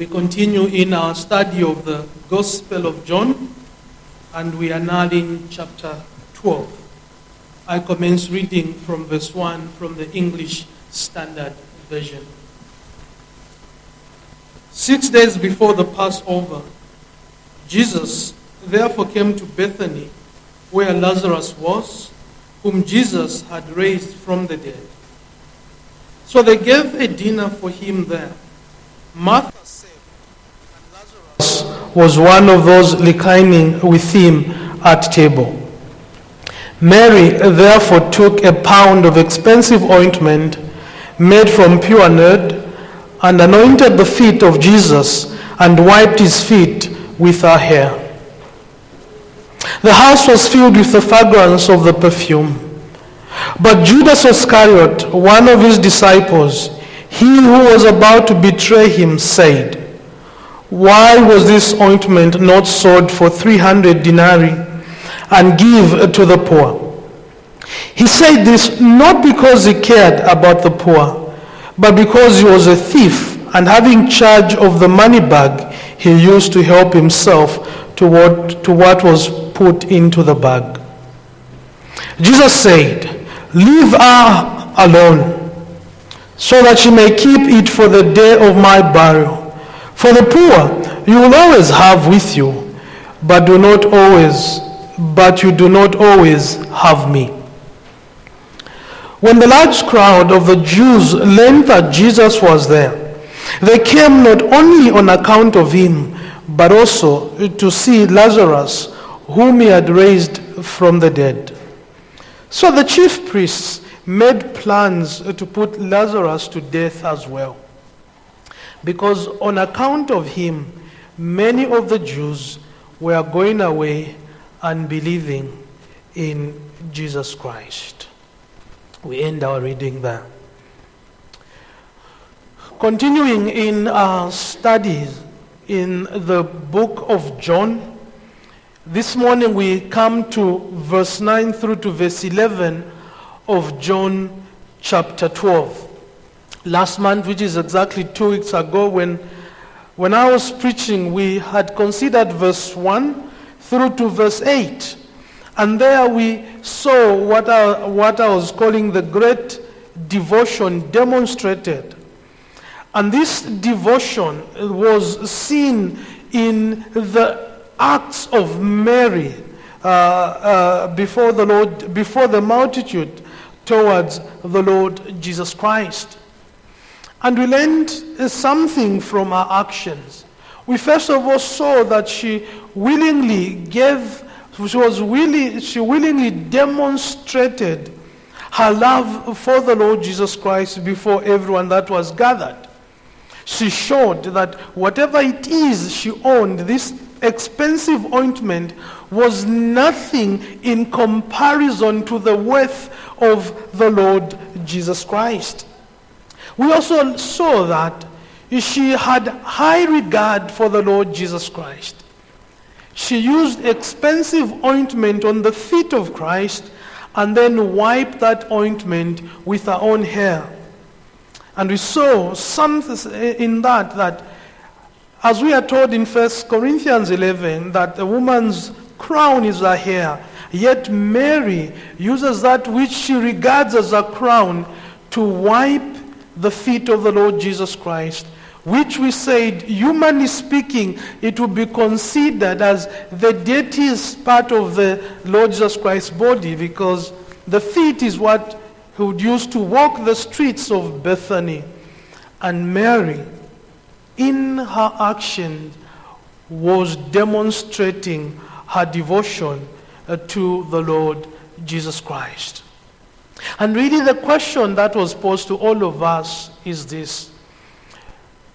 We continue in our study of the Gospel of John, and we are now in chapter 12. I commence reading from verse 1 from the English Standard Version. Six days before the Passover, Jesus therefore came to Bethany, where Lazarus was, whom Jesus had raised from the dead. So they gave a dinner for him there. Martha was one of those reclining with him at table. Mary therefore took a pound of expensive ointment made from pure nard and anointed the feet of Jesus and wiped his feet with her hair. The house was filled with the fragrance of the perfume. But Judas Iscariot, one of his disciples, he who was about to betray him, said, Why was this ointment not sold for 300 denarii and give to the poor? He said this not because he cared about the poor, but because he was a thief and having charge of the money bag, he used to help himself to what, to what was put into the bag. Jesus said, Leave her alone, so that she may keep it for the day of my burial. For the poor you will always have with you, but do not always, but you do not always have me. When the large crowd of the Jews learned that Jesus was there, they came not only on account of him, but also to see Lazarus, whom he had raised from the dead. So the chief priests made plans to put Lazarus to death as well. Because on account of him, many of the Jews were going away and believing in Jesus Christ. We end our reading there. Continuing in our studies in the book of John, this morning we come to verse 9 through to verse 11 of John chapter 12. Last month, which is exactly two weeks ago, when, when I was preaching, we had considered verse 1 through to verse 8. And there we saw what I, what I was calling the great devotion demonstrated. And this devotion was seen in the acts of Mary uh, uh, before the Lord, before the multitude towards the Lord Jesus Christ. And we learned something from her actions. We first of all saw that she willingly gave, she was willing, she willingly demonstrated her love for the Lord Jesus Christ before everyone that was gathered. She showed that whatever it is she owned, this expensive ointment was nothing in comparison to the worth of the Lord Jesus Christ. We also saw that she had high regard for the Lord Jesus Christ. She used expensive ointment on the feet of Christ and then wiped that ointment with her own hair. And we saw something in that that as we are told in 1 Corinthians 11 that a woman's crown is her hair, yet Mary uses that which she regards as a crown to wipe the feet of the Lord Jesus Christ, which we said, humanly speaking, it would be considered as the dirtiest part of the Lord Jesus Christ's body because the feet is what he would use to walk the streets of Bethany. And Mary, in her action, was demonstrating her devotion uh, to the Lord Jesus Christ. And really, the question that was posed to all of us is this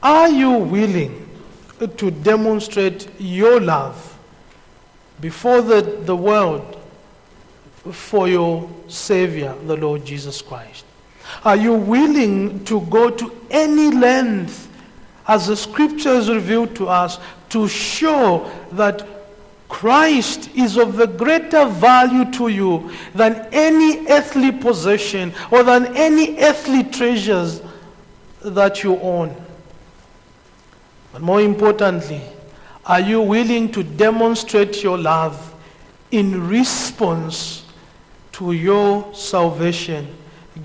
Are you willing to demonstrate your love before the, the world for your Savior, the Lord Jesus Christ? Are you willing to go to any length, as the scriptures reveal to us, to show that Christ is of the greater value to you than any earthly possession or than any earthly treasures that you own. But more importantly, are you willing to demonstrate your love in response to your salvation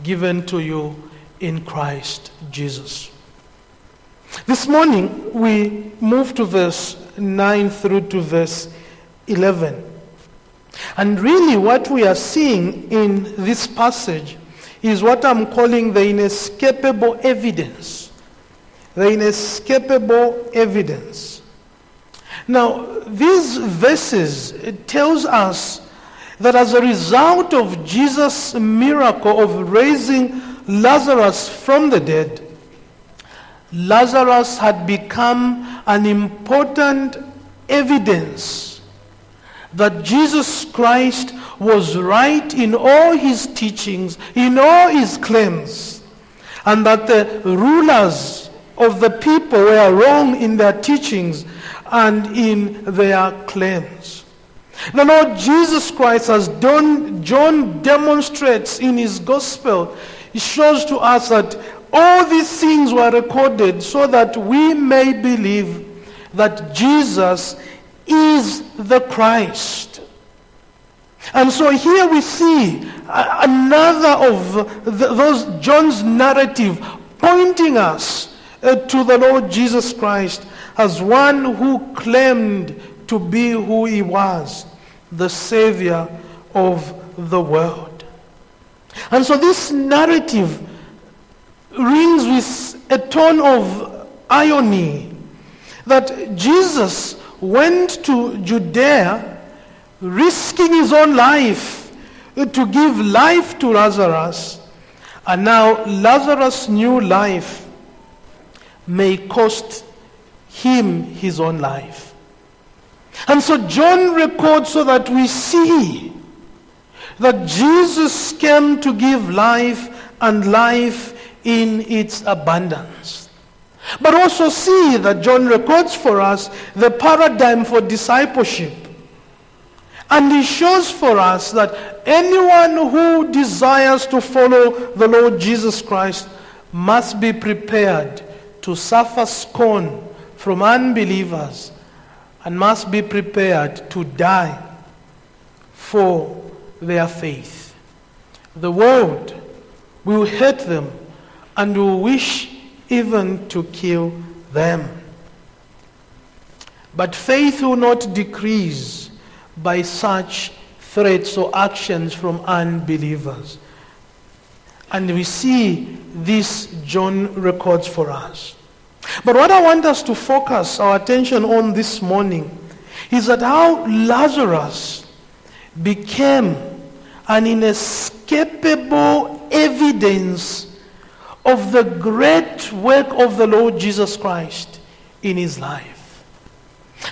given to you in Christ Jesus? This morning, we move to verse 9 through to verse 11. And really, what we are seeing in this passage is what I'm calling the inescapable evidence. The inescapable evidence. Now, these verses tells us that as a result of Jesus' miracle of raising Lazarus from the dead, Lazarus had become an important evidence that Jesus Christ was right in all his teachings, in all his claims, and that the rulers of the people were wrong in their teachings and in their claims. The Lord Jesus Christ, as John demonstrates in his gospel, he shows to us that all these things were recorded so that we may believe that Jesus is the Christ. And so here we see another of those John's narrative pointing us uh, to the Lord Jesus Christ as one who claimed to be who he was, the Savior of the world. And so this narrative rings with a tone of irony that Jesus went to Judea risking his own life uh, to give life to Lazarus. And now Lazarus' new life may cost him his own life. And so John records so that we see that Jesus came to give life and life in its abundance. But also see that John records for us the paradigm for discipleship. And he shows for us that anyone who desires to follow the Lord Jesus Christ must be prepared to suffer scorn from unbelievers and must be prepared to die for their faith. The world will hate them and will wish even to kill them. But faith will not decrease by such threats or actions from unbelievers. And we see this John records for us. But what I want us to focus our attention on this morning is that how Lazarus became an inescapable evidence of the great work of the Lord Jesus Christ in his life.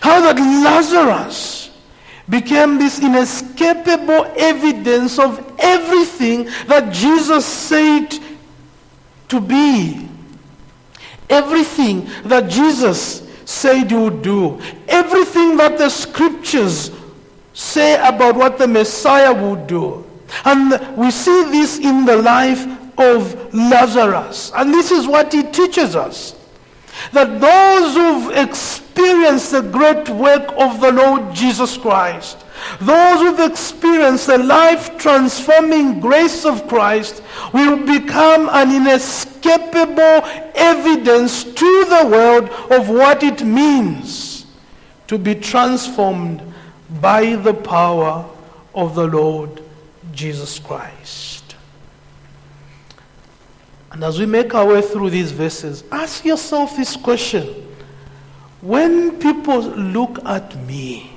How that Lazarus became this inescapable evidence of everything that Jesus said to be. Everything that Jesus said he would do. Everything that the scriptures say about what the Messiah would do. And we see this in the life of Lazarus. And this is what he teaches us. That those who've experienced the great work of the Lord Jesus Christ, those who've experienced the life transforming grace of Christ, will become an inescapable evidence to the world of what it means to be transformed by the power of the Lord Jesus Christ. And as we make our way through these verses, ask yourself this question. When people look at me,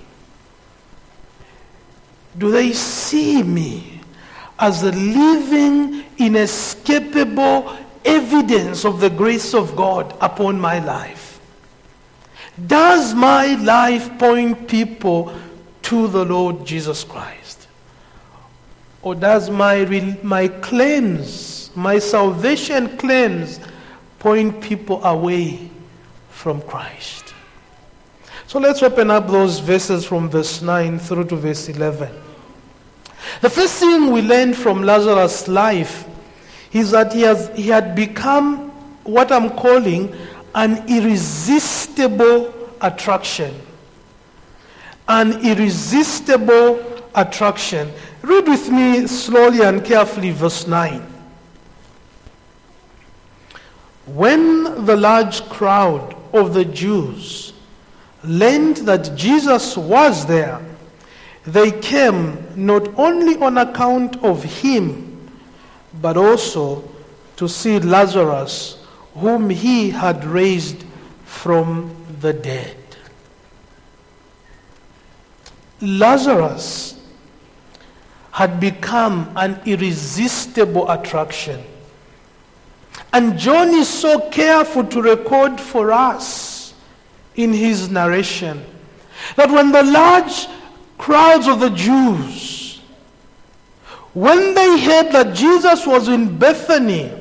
do they see me as a living, inescapable evidence of the grace of God upon my life? Does my life point people to the Lord Jesus Christ? Or does my, my claims my salvation claims point people away from Christ. So let's open up those verses from verse 9 through to verse 11. The first thing we learn from Lazarus' life is that he, has, he had become what I'm calling an irresistible attraction. An irresistible attraction. Read with me slowly and carefully verse 9. When the large crowd of the Jews learned that Jesus was there, they came not only on account of him, but also to see Lazarus, whom he had raised from the dead. Lazarus had become an irresistible attraction. And John is so careful to record for us in his narration that when the large crowds of the Jews, when they heard that Jesus was in Bethany,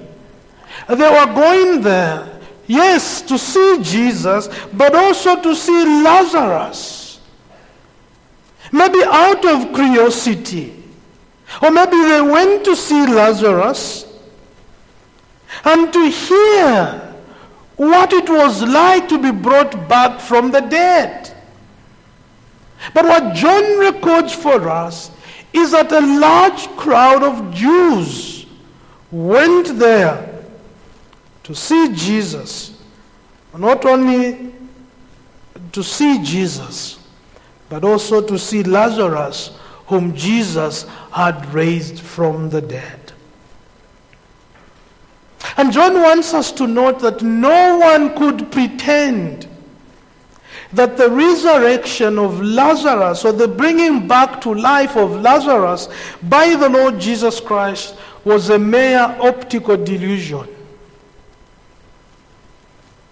they were going there, yes, to see Jesus, but also to see Lazarus. Maybe out of curiosity. Or maybe they went to see Lazarus and to hear what it was like to be brought back from the dead. But what John records for us is that a large crowd of Jews went there to see Jesus. Not only to see Jesus, but also to see Lazarus, whom Jesus had raised from the dead. And John wants us to note that no one could pretend that the resurrection of Lazarus or the bringing back to life of Lazarus by the Lord Jesus Christ was a mere optical delusion.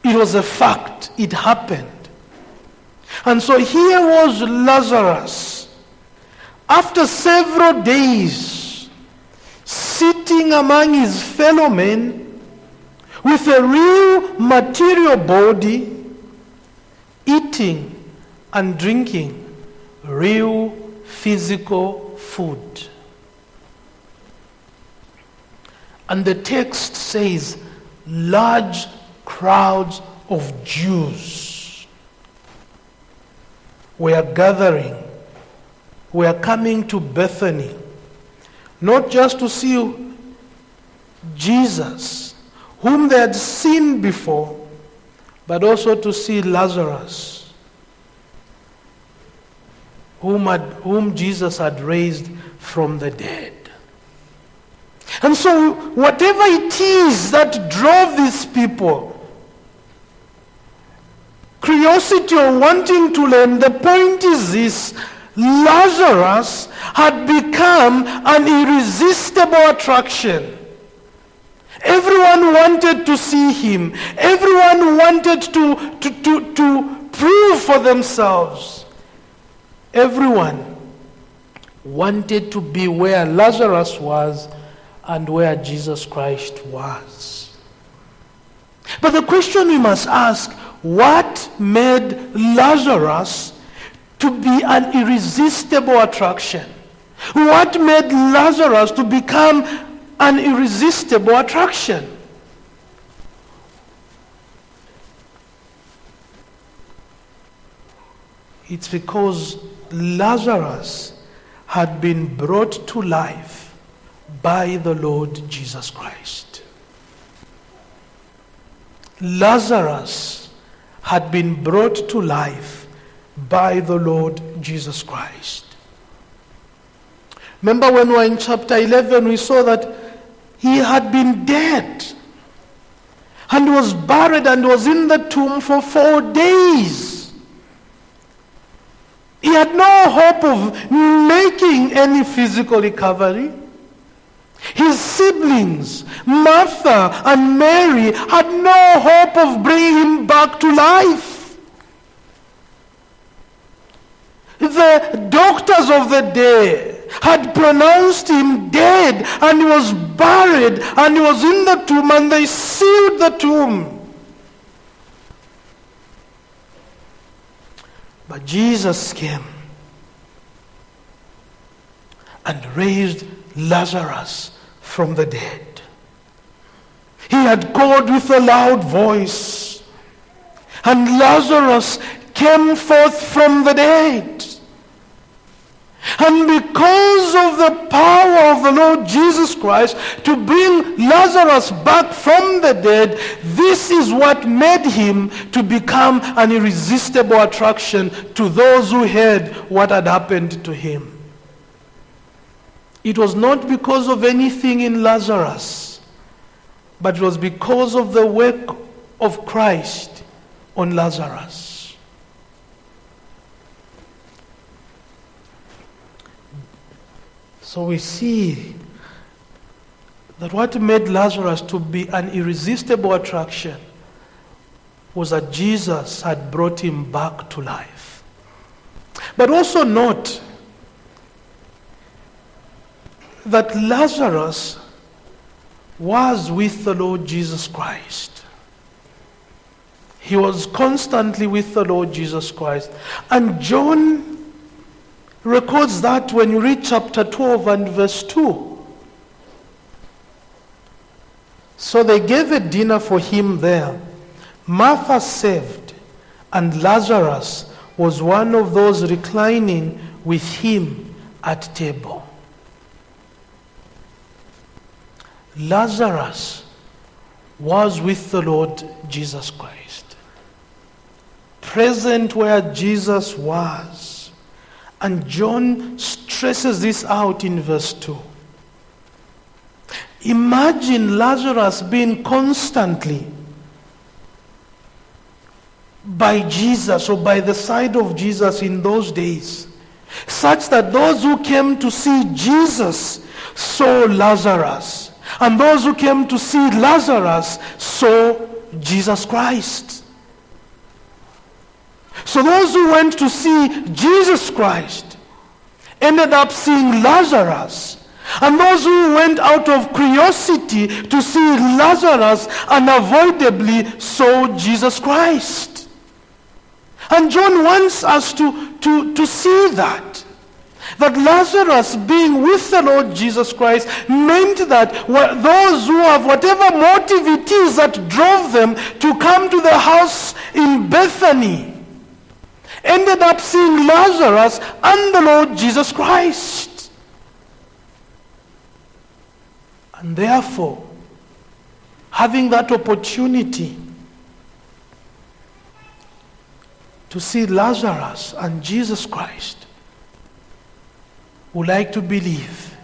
It was a fact, it happened. And so here was Lazarus, after several days, sitting among his fellow men with a real material body eating and drinking real physical food. And the text says, large crowds of Jews were gathering, were coming to Bethany, not just to see Jesus, whom they had seen before, but also to see Lazarus, whom, had, whom Jesus had raised from the dead. And so, whatever it is that drove these people, curiosity or wanting to learn, the point is this Lazarus had become an irresistible attraction. Everyone wanted to see him. Everyone wanted to, to, to, to prove for themselves. Everyone wanted to be where Lazarus was and where Jesus Christ was. But the question we must ask what made Lazarus to be an irresistible attraction? What made Lazarus to become an irresistible attraction. It's because Lazarus had been brought to life by the Lord Jesus Christ. Lazarus had been brought to life by the Lord Jesus Christ. Remember when we were in chapter 11, we saw that he had been dead and was buried and was in the tomb for four days. He had no hope of making any physical recovery. His siblings, Martha and Mary, had no hope of bringing him back to life. The doctors of the day had pronounced him dead and he was buried and he was in the tomb and they sealed the tomb. But Jesus came and raised Lazarus from the dead. He had called with a loud voice, and Lazarus came forth from the dead. And because of the power of the Lord Jesus Christ to bring Lazarus back from the dead, this is what made him to become an irresistible attraction to those who heard what had happened to him. It was not because of anything in Lazarus, but it was because of the work of Christ on Lazarus. So we see that what made Lazarus to be an irresistible attraction was that Jesus had brought him back to life. But also note that Lazarus was with the Lord Jesus Christ. He was constantly with the Lord Jesus Christ. And John records that when you read chapter 12 and verse 2. So they gave a dinner for him there. Martha served, and Lazarus was one of those reclining with him at table. Lazarus was with the Lord Jesus Christ, present where Jesus was. And John stresses this out in verse 2. Imagine Lazarus being constantly by Jesus or by the side of Jesus in those days, such that those who came to see Jesus saw Lazarus, and those who came to see Lazarus saw Jesus Christ. So those who went to see Jesus Christ ended up seeing Lazarus. And those who went out of curiosity to see Lazarus unavoidably saw Jesus Christ. And John wants us to, to, to see that. That Lazarus being with the Lord Jesus Christ meant that those who have whatever motive it is that drove them to come to the house in Bethany ended up seeing Lazarus and the Lord Jesus Christ. And therefore, having that opportunity to see Lazarus and Jesus Christ, would like to believe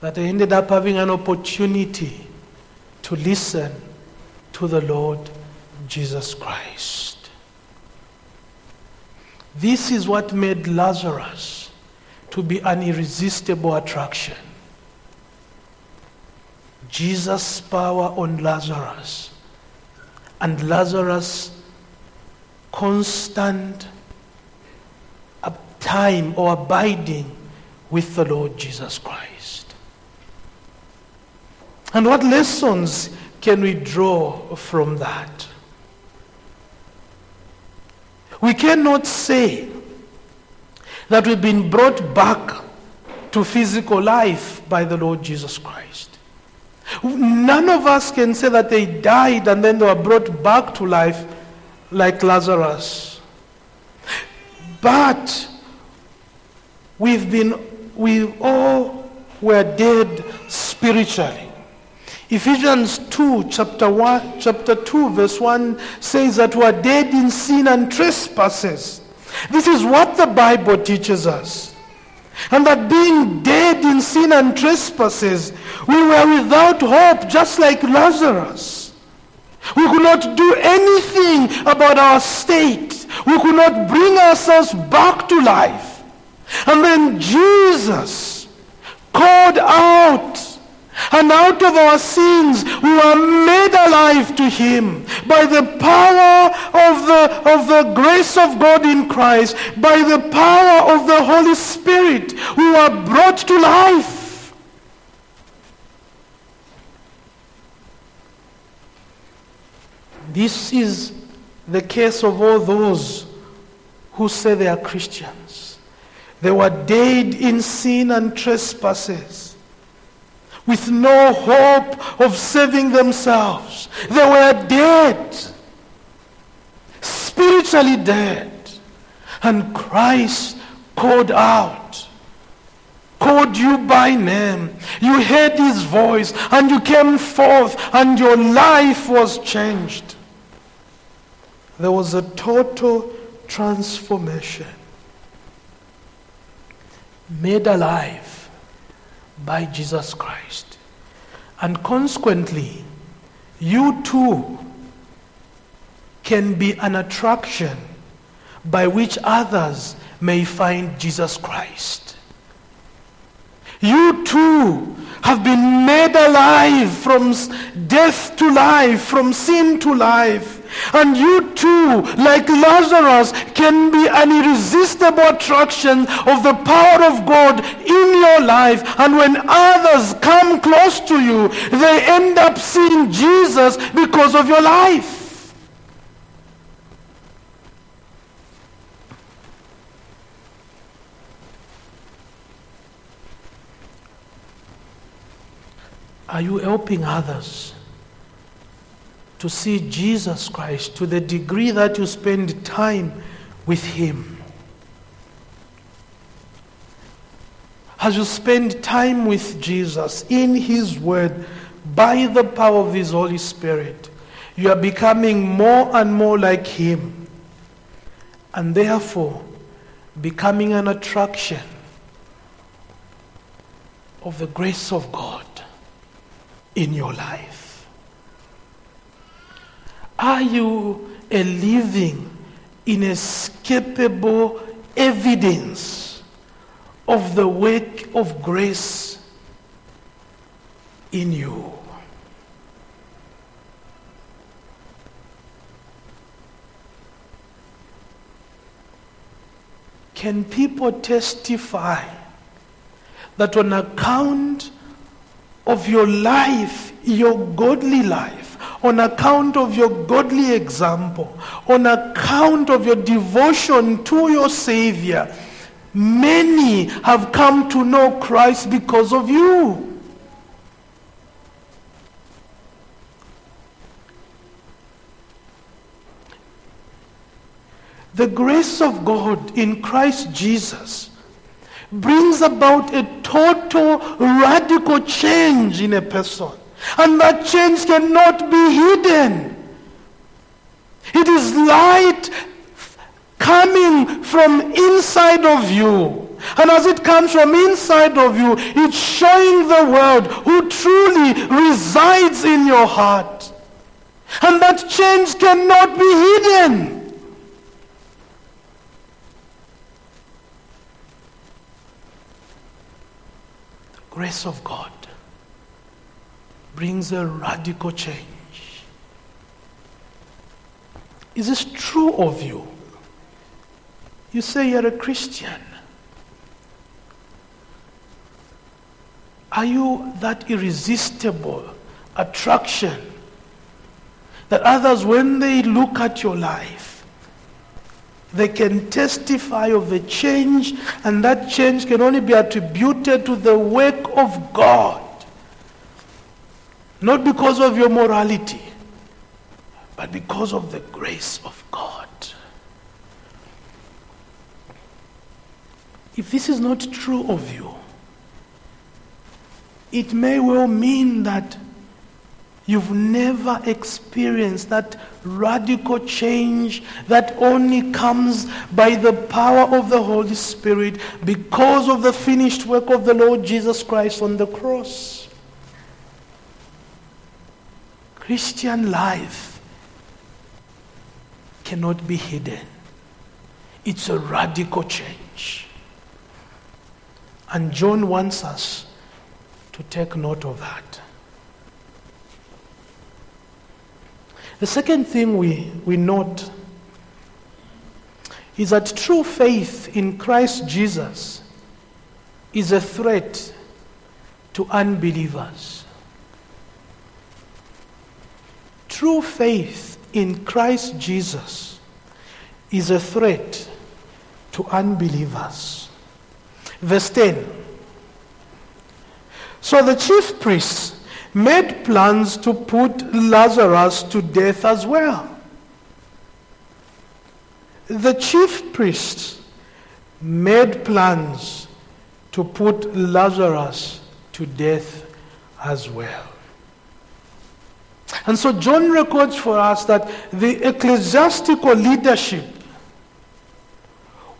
that they ended up having an opportunity to listen to the Lord Jesus Christ. This is what made Lazarus to be an irresistible attraction. Jesus' power on Lazarus and Lazarus' constant time or abiding with the Lord Jesus Christ. And what lessons can we draw from that? We cannot say that we've been brought back to physical life by the Lord Jesus Christ. None of us can say that they died and then they were brought back to life like Lazarus. But we've been, we all were dead spiritually. Ephesians 2, chapter 1, chapter 2, verse 1 says that we are dead in sin and trespasses. This is what the Bible teaches us. And that being dead in sin and trespasses, we were without hope, just like Lazarus. We could not do anything about our state. We could not bring ourselves back to life. And then Jesus and out of our sins, we are made alive to him by the power of the, of the grace of God in Christ, by the power of the Holy Spirit. We are brought to life. This is the case of all those who say they are Christians. They were dead in sin and trespasses with no hope of saving themselves. They were dead. spiritually dead. And Christ called out, called you by name. You heard his voice and you came forth and your life was changed. There was a total transformation. Made alive by Jesus Christ. And consequently, you too can be an attraction by which others may find Jesus Christ. You too have been made alive from death to life, from sin to life. And you too, like Lazarus, can be an irresistible attraction of the power of God in your life. And when others come close to you, they end up seeing Jesus because of your life. Are you helping others to see Jesus Christ to the degree that you spend time with Him? As you spend time with Jesus in His Word by the power of His Holy Spirit, you are becoming more and more like Him, and therefore becoming an attraction of the grace of God in your life? Are you a living, inescapable evidence of the work of grace in you? Can people testify that on account of your life, your godly life, on account of your godly example, on account of your devotion to your Savior, many have come to know Christ because of you. The grace of God in Christ Jesus brings about a total radical change in a person. And that change cannot be hidden. It is light coming from inside of you. And as it comes from inside of you, it's showing the world who truly resides in your heart. And that change cannot be hidden. The grace of God brings a radical change. Is this true of you? You say you're a Christian. Are you that irresistible attraction that others, when they look at your life, they can testify of the change, and that change can only be attributed to the work of God. Not because of your morality, but because of the grace of God. If this is not true of you, it may well mean that You've never experienced that radical change that only comes by the power of the Holy Spirit because of the finished work of the Lord Jesus Christ on the cross. Christian life cannot be hidden. It's a radical change. And John wants us to take note of that. The second thing we, we note is that true faith in Christ Jesus is a threat to unbelievers. True faith in Christ Jesus is a threat to unbelievers. Verse 10. So the chief priests made plans to put Lazarus to death as well. the chief priests made plans to put Lazarus to death as well. And so John records for us that the ecclesiastical leadership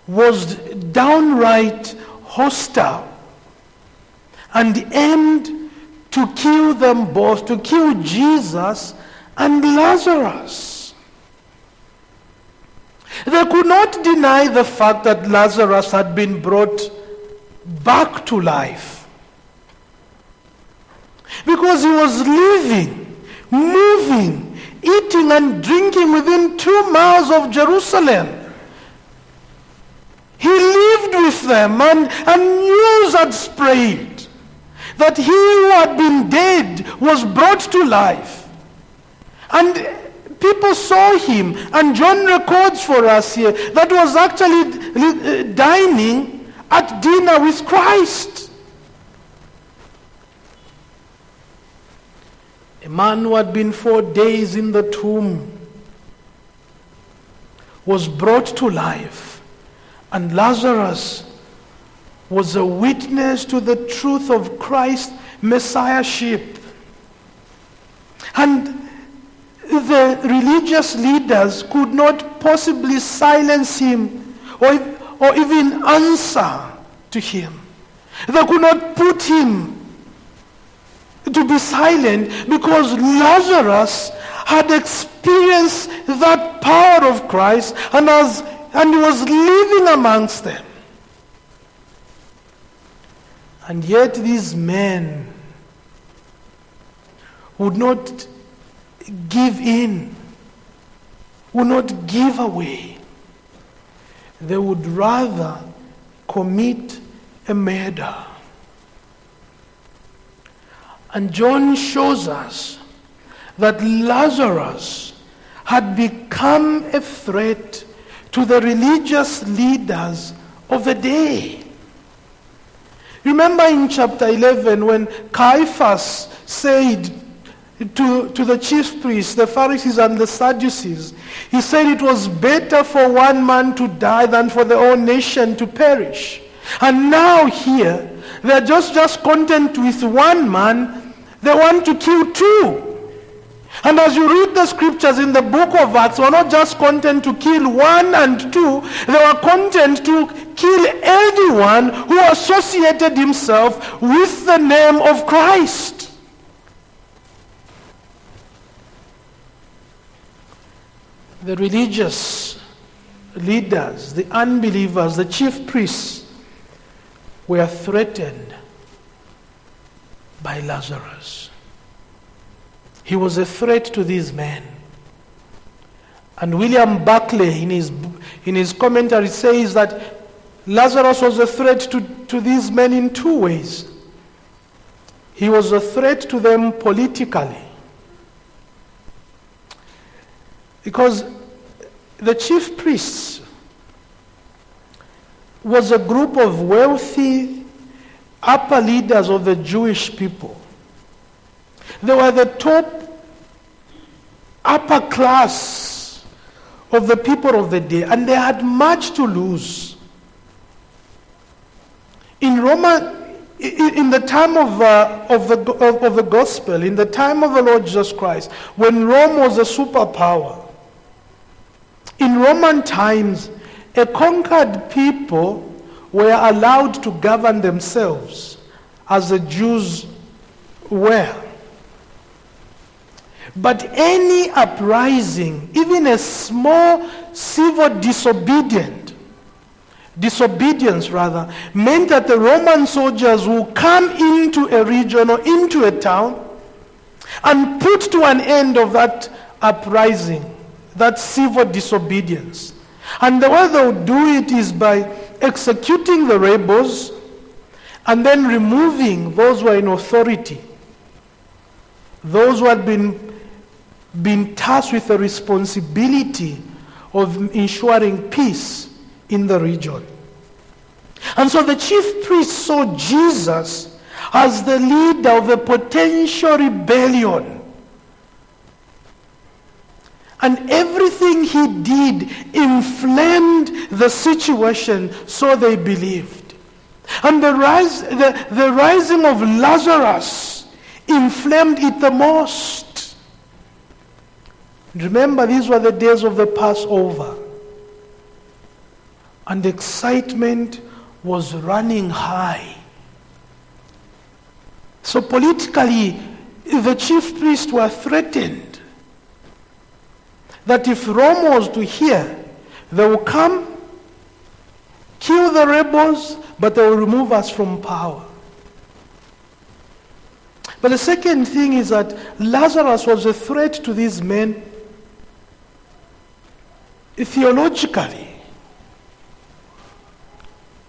was downright hostile and aimed to kill them both, to kill Jesus and Lazarus. They could not deny the fact that Lazarus had been brought back to life because he was living, moving, eating, and drinking within two miles of Jerusalem. He lived with them, and, and news had spread that he who had been dead was brought to life. And people saw him, and John records for us here that was actually uh, dining at dinner with Christ. A man who had been four days in the tomb was brought to life. And Lazarus was a witness to the truth of Christ's messiahship. And the religious leaders could not possibly silence him or, or even answer to him. They could not put him to be silent because Lazarus had experienced that power of Christ and and he was living amongst them. And yet these men would not give in, would not give away. They would rather commit a murder. And John shows us that Lazarus had become a threat to the religious leaders of the day. Remember in chapter 11 when Caiaphas said to, to the chief priests, the Pharisees, and the Sadducees, he said it was better for one man to die than for the whole nation to perish. And now here, they're just, just content with one man, they want to kill two. And as you read the scriptures in the book of Acts, were not just content to kill one and two, they were content to kill anyone who associated himself with the name of Christ. The religious leaders, the unbelievers, the chief priests were threatened by Lazarus. He was a threat to these men. And William Barclay, in his, in his commentary, says that Lazarus was a threat to, to these men in two ways. He was a threat to them politically. Because the chief priests was a group of wealthy upper leaders of the Jewish people. They were the top upper class of the people of the day, and they had much to lose. In Roman, in the time of, uh, of, the, of, of the gospel, in the time of the Lord Jesus Christ, when Rome was a superpower, in Roman times, a conquered people were allowed to govern themselves as the Jews were. But any uprising, even a small civil disobedient, disobedience rather, meant that the Roman soldiers will come into a region or into a town and put to an end of that uprising, that civil disobedience. And the way they would do it is by executing the rebels and then removing those who are in authority, those who had been been tasked with the responsibility of ensuring peace in the region. And so the chief priest saw Jesus as the leader of a potential rebellion. And everything he did inflamed the situation, so they believed. And the, rise, the, the rising of Lazarus inflamed it the most. Remember, these were the days of the Passover. And excitement was running high. So politically, the chief priests were threatened that if Rome was to hear, they will come, kill the rebels, but they will remove us from power. But the second thing is that Lazarus was a threat to these men theologically.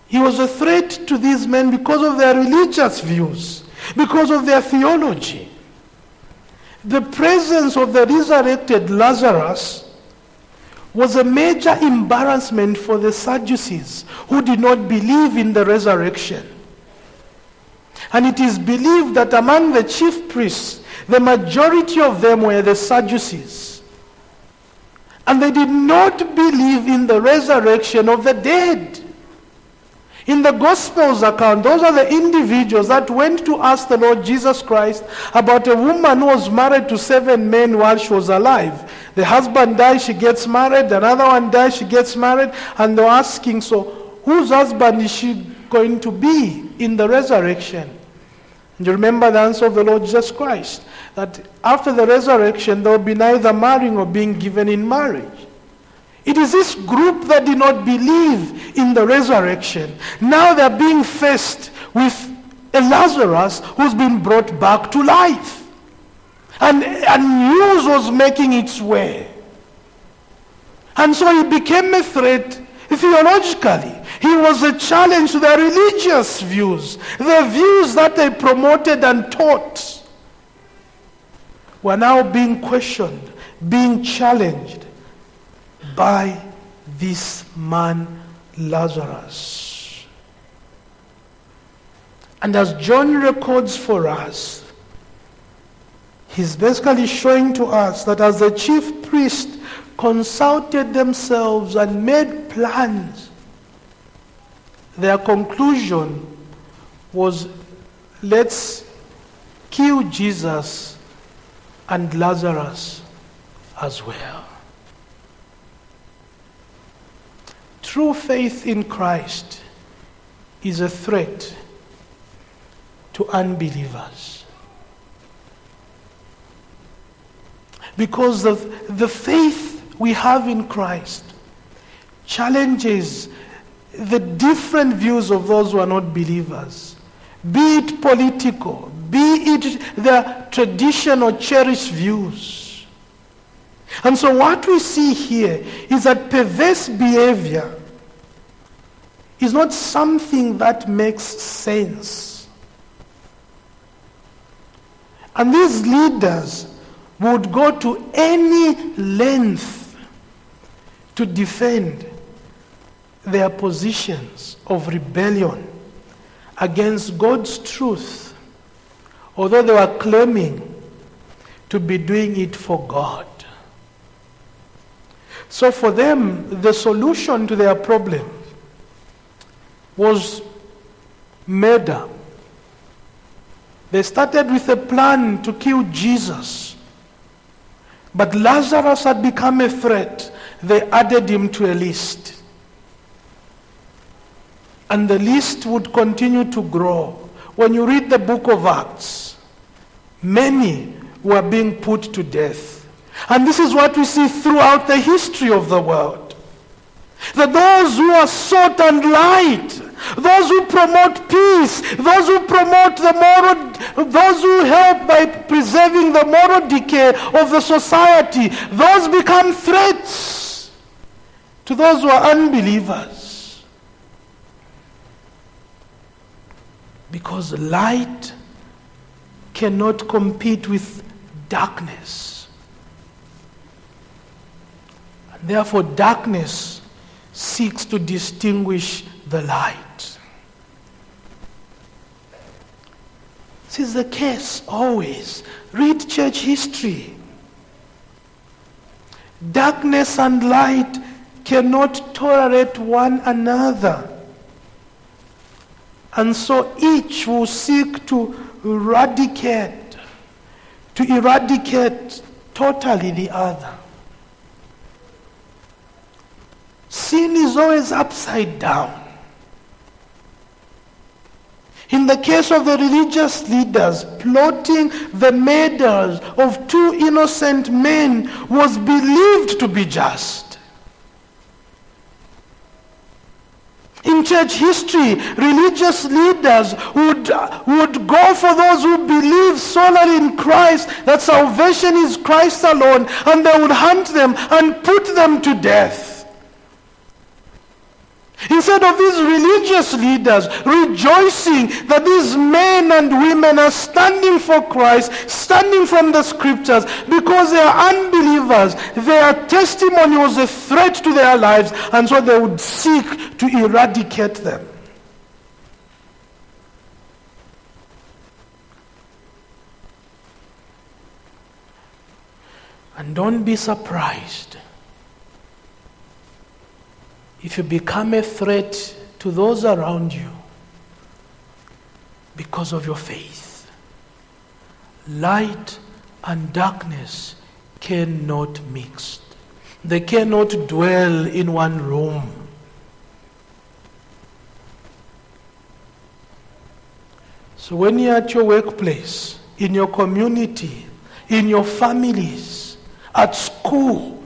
He was a threat to these men because of their religious views, because of their theology. The presence of the resurrected Lazarus was a major embarrassment for the Sadducees who did not believe in the resurrection. And it is believed that among the chief priests, the majority of them were the Sadducees. And they did not believe in the resurrection of the dead. In the Gospels account, those are the individuals that went to ask the Lord Jesus Christ about a woman who was married to seven men while she was alive. The husband dies, she gets married, another one dies, she gets married, and they're asking, so whose husband is she going to be in the resurrection? And you remember the answer of the Lord Jesus Christ that after the resurrection, there will be neither marrying or being given in marriage. It is this group that did not believe in the resurrection. Now they're being faced with a Lazarus who's been brought back to life. And, and news was making its way. And so he became a threat theologically. He was a challenge to their religious views. The views that they promoted and taught were now being questioned, being challenged by this man Lazarus. And as John records for us, he's basically showing to us that as the chief priest consulted themselves and made plans, their conclusion was let's kill Jesus and Lazarus as well. True faith in Christ is a threat to unbelievers. Because the, the faith we have in Christ challenges the different views of those who are not believers, be it political, be it their traditional cherished views. And so, what we see here is that perverse behavior is not something that makes sense. And these leaders would go to any length to defend their positions of rebellion against God's truth, although they were claiming to be doing it for God. So, for them, the solution to their problem was murder. They started with a plan to kill Jesus. But Lazarus had become a threat. They added him to a list. And the list would continue to grow. When you read the book of Acts, many were being put to death. And this is what we see throughout the history of the world. That those who are salt and light, those who promote peace, those who promote the moral, those who help by preserving the moral decay of the society, those become threats to those who are unbelievers. Because light cannot compete with darkness. And therefore, darkness seeks to distinguish the light. This is the case always. Read church history. Darkness and light cannot tolerate one another. And so each will seek to eradicate, to eradicate totally the other. Sin is always upside down. In the case of the religious leaders, plotting the murders of two innocent men was believed to be just. In church history, religious leaders would, would go for those who believe solely in Christ, that salvation is Christ alone, and they would hunt them and put them to death. Instead of these religious leaders rejoicing that these men and women are standing for Christ, standing from the scriptures, because they are unbelievers, their testimony was a threat to their lives, and so they would seek to eradicate them. And don't be surprised if you become a threat to those around you because of your faith, light and darkness cannot mix. They cannot dwell in one room. So when you're at your workplace, in your community, in your families, at school,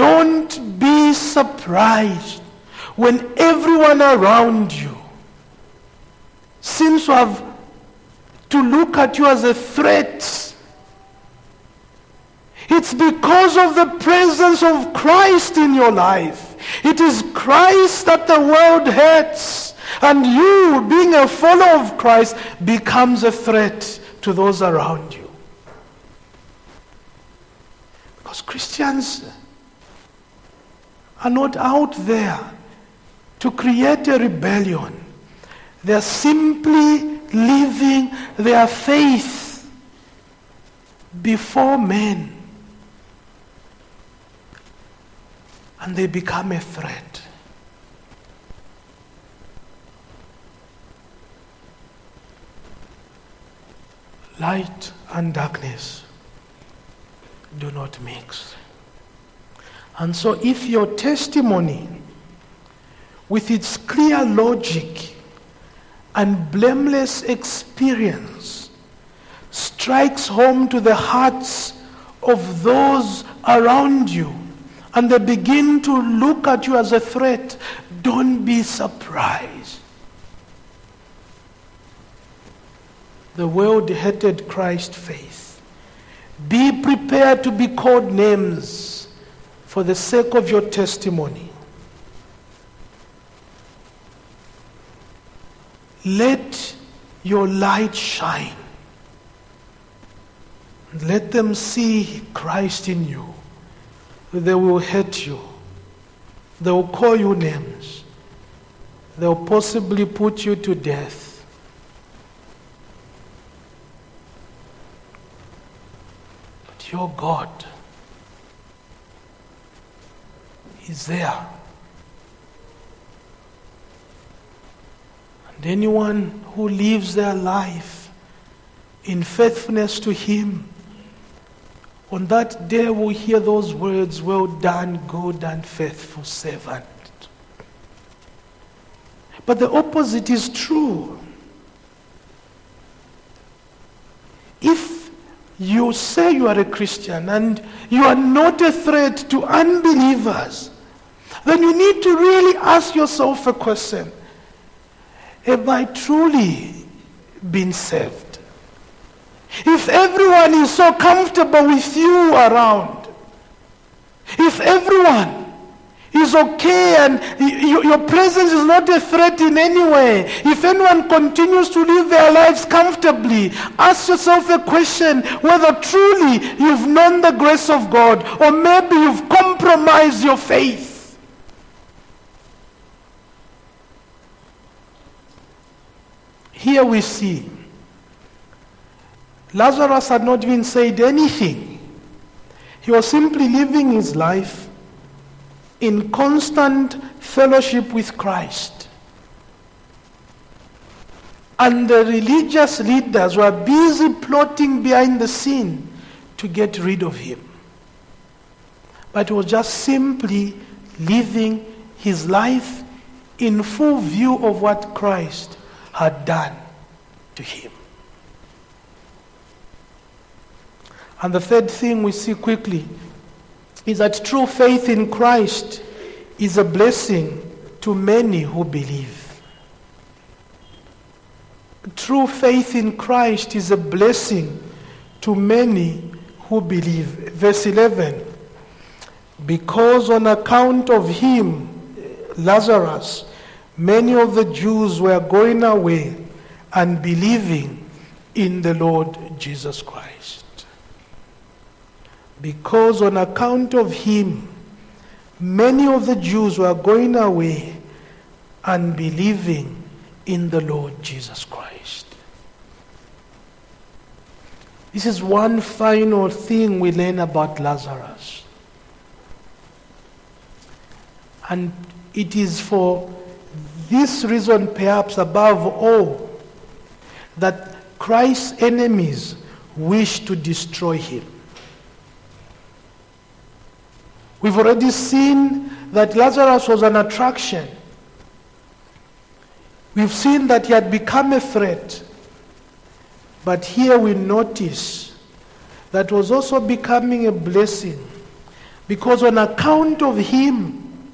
don't be surprised when everyone around you seems to have to look at you as a threat. It's because of the presence of Christ in your life. It is Christ that the world hates. And you, being a follower of Christ, becomes a threat to those around you. Because Christians are not out there to create a rebellion. They're simply living their faith before men. And they become a threat. Light and darkness do not mix. And so, if your testimony, with its clear logic and blameless experience, strikes home to the hearts of those around you, and they begin to look at you as a threat, don't be surprised. The world hated Christ's faith. Be prepared to be called names for the sake of your testimony. Let your light shine. Let them see Christ in you. They will hate you. They will call you names. They will possibly put you to death. But your God is there. And anyone who lives their life in faithfulness to Him, on that day will hear those words, Well done, good and faithful servant. But the opposite is true. If you say you are a Christian and you are not a threat to unbelievers, then you need to really ask yourself a question Have I truly been saved? If everyone is so comfortable with you around, if everyone is okay and your presence is not a threat in any way. If anyone continues to live their lives comfortably, ask yourself a question whether truly you've known the grace of God or maybe you've compromised your faith. Here we see Lazarus had not even said anything. He was simply living his life in constant fellowship with Christ. And the religious leaders were busy plotting behind the scene to get rid of him. But he was just simply living his life in full view of what Christ had done to him. And the third thing we see quickly is that true faith in Christ is a blessing to many who believe. True faith in Christ is a blessing to many who believe. Verse 11 Because on account of him, Lazarus, many of the Jews were going away and believing in the Lord Jesus Christ. Because on account of him, many of the Jews were going away and believing in the Lord Jesus Christ. This is one final thing we learn about Lazarus. And it is for this reason, perhaps above all, that Christ's enemies wish to destroy him. We've already seen that Lazarus was an attraction. We've seen that he had become a threat. But here we notice that was also becoming a blessing because on account of him,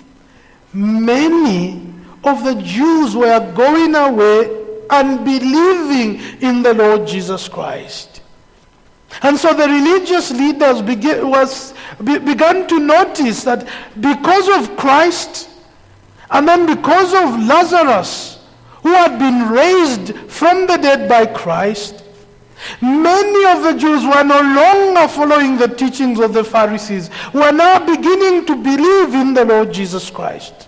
many of the Jews were going away and believing in the Lord Jesus Christ. And so the religious leaders began, was, be, began to notice that because of Christ and then because of Lazarus, who had been raised from the dead by Christ, many of the Jews were no longer following the teachings of the Pharisees, were now beginning to believe in the Lord Jesus Christ.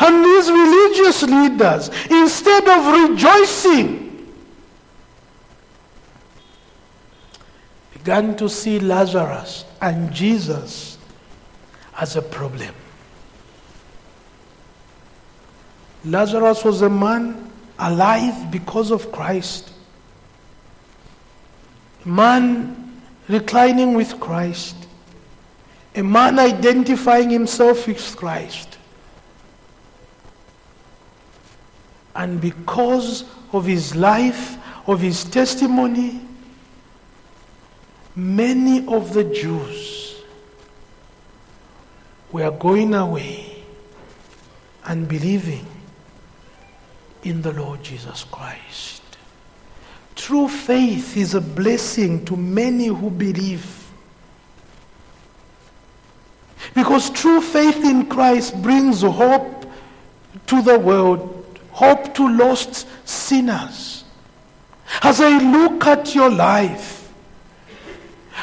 And these religious leaders, instead of rejoicing, began to see Lazarus and Jesus as a problem. Lazarus was a man alive because of Christ, a man reclining with Christ, a man identifying himself with Christ. And because of his life, of his testimony, many of the Jews were going away and believing in the Lord Jesus Christ. True faith is a blessing to many who believe. Because true faith in Christ brings hope to the world, hope to lost sinners. As I look at your life,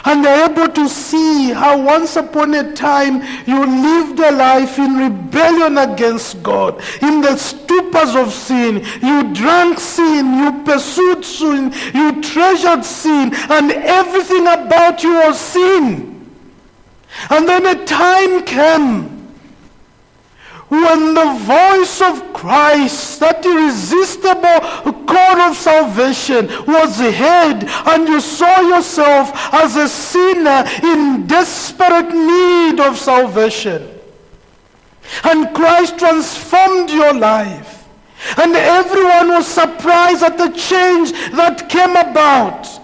and they're able to see how once upon a time you lived a life in rebellion against God, in the stupors of sin. You drank sin, you pursued sin, you treasured sin, and everything about you was sin. And then a time came when the voice of Christ, that irresistible call of salvation, was heard, and you saw yourself as a sinner in desperate need of salvation. And Christ transformed your life. And everyone was surprised at the change that came about.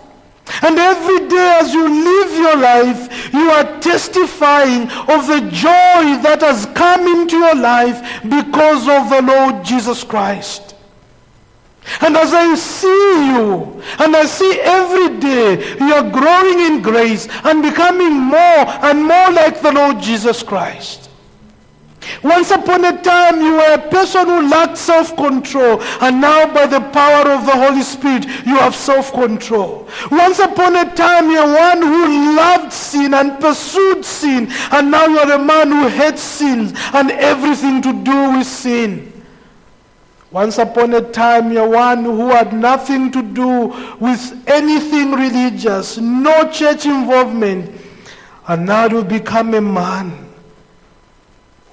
And every day as you live your life, you are testifying of the joy that has come into your life because of the Lord Jesus Christ. And as I see you, and I see every day, you are growing in grace and becoming more and more like the Lord Jesus Christ. Once upon a time, you were a person who lacked self control, and now, by the power of the Holy Spirit, you have self control. Once upon a time, you're one who loved sin and pursued sin, and now you're a man who hates sin and everything to do with sin. Once upon a time, you're one who had nothing to do with anything religious, no church involvement. And now you become a man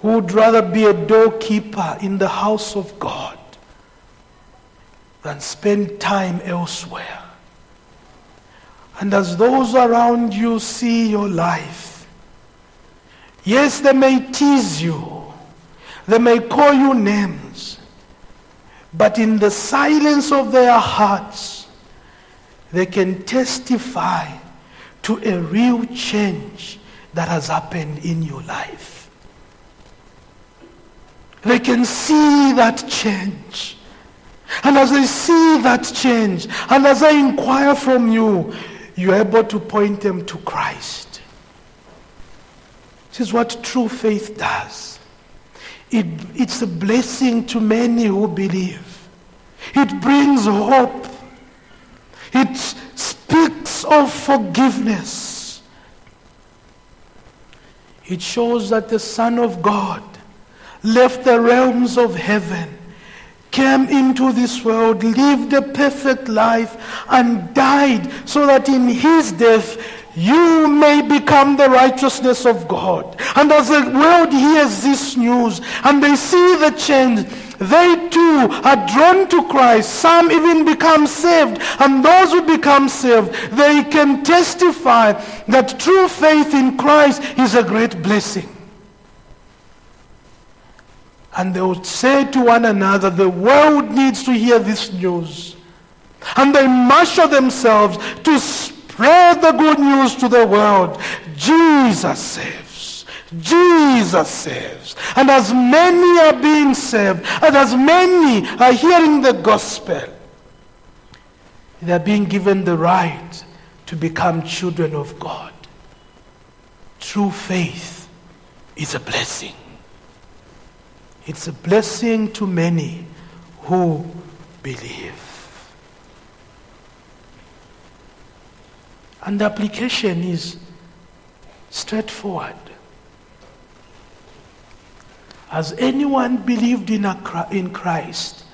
who would rather be a doorkeeper in the house of God than spend time elsewhere. And as those around you see your life, yes, they may tease you, they may call you names, but in the silence of their hearts, they can testify to a real change that has happened in your life. They can see that change. And as they see that change, and as they inquire from you, you're able to point them to Christ. This is what true faith does. It, it's a blessing to many who believe. It brings hope. It speaks of forgiveness. It shows that the Son of God left the realms of heaven came into this world, lived a perfect life, and died so that in his death you may become the righteousness of God. And as the world hears this news and they see the change, they too are drawn to Christ. Some even become saved. And those who become saved, they can testify that true faith in Christ is a great blessing. And they would say to one another, the world needs to hear this news. And they marshal themselves to spread the good news to the world. Jesus saves. Jesus saves. And as many are being saved, and as many are hearing the gospel, they are being given the right to become children of God. True faith is a blessing. It's a blessing to many who believe. And the application is straightforward. Has anyone believed in, a, in Christ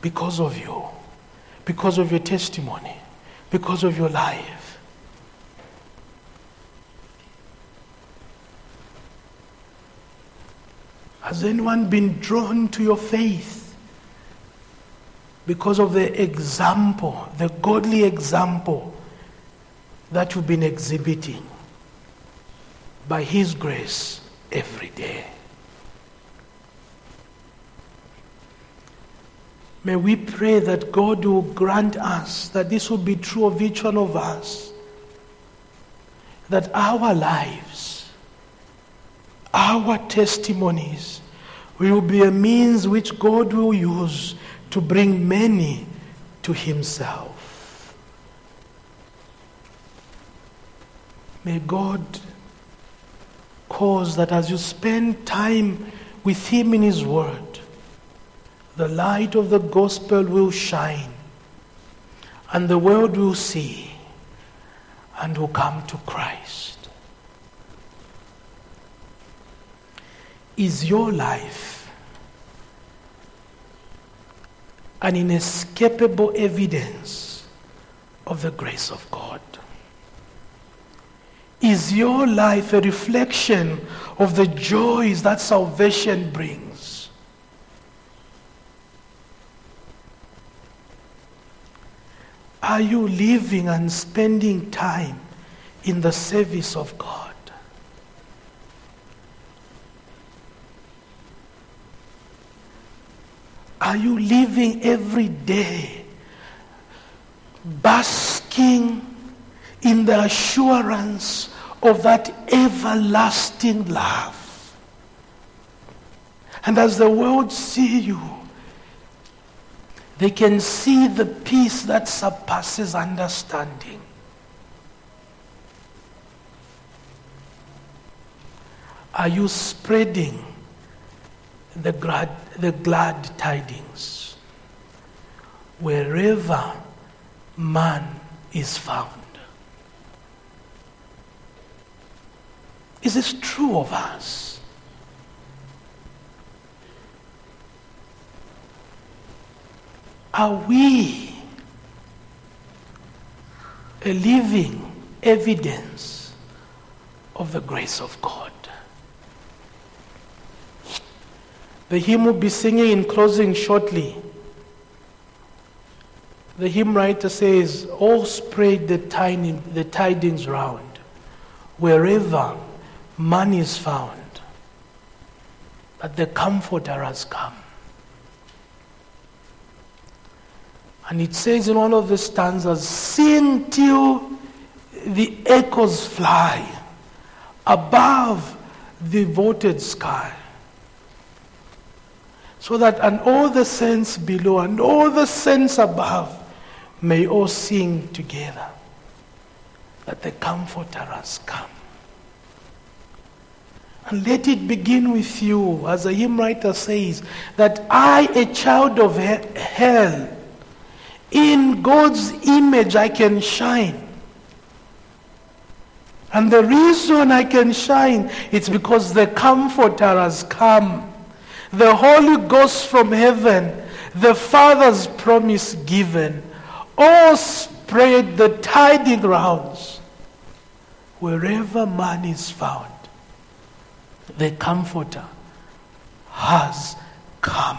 because of you, because of your testimony, because of your life? Has anyone been drawn to your faith because of the example, the godly example that you've been exhibiting by His grace every day? May we pray that God will grant us that this will be true of each one of us. That our lives our testimonies will be a means which God will use to bring many to Himself. May God cause that as you spend time with Him in His Word, the light of the gospel will shine and the world will see and will come to Christ. Is your life an inescapable evidence of the grace of God? Is your life a reflection of the joys that salvation brings? Are you living and spending time in the service of God? Are you living every day basking in the assurance of that everlasting love? And as the world see you, they can see the peace that surpasses understanding. Are you spreading the glad, the glad tidings wherever man is found. Is this true of us? Are we a living evidence of the grace of God? The hymn will be singing in closing shortly. The hymn writer says, All spread the, the tidings round, wherever man is found, that the Comforter has come. And it says in one of the stanzas, Sing till the echoes fly above the vaulted sky. So that and all the saints below and all the saints above may all sing together that the Comforter has come. And let it begin with you, as a hymn writer says, that I, a child of hell, in God's image I can shine. And the reason I can shine is because the Comforter has come. The Holy Ghost from heaven, the Father's promise given, all spread the tiding rounds wherever man is found. The Comforter has come.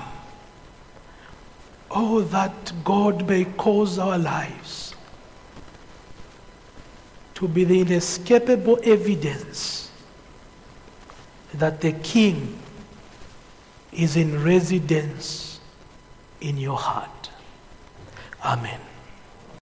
Oh, that God may cause our lives to be the inescapable evidence that the King is in residence in your heart. Amen.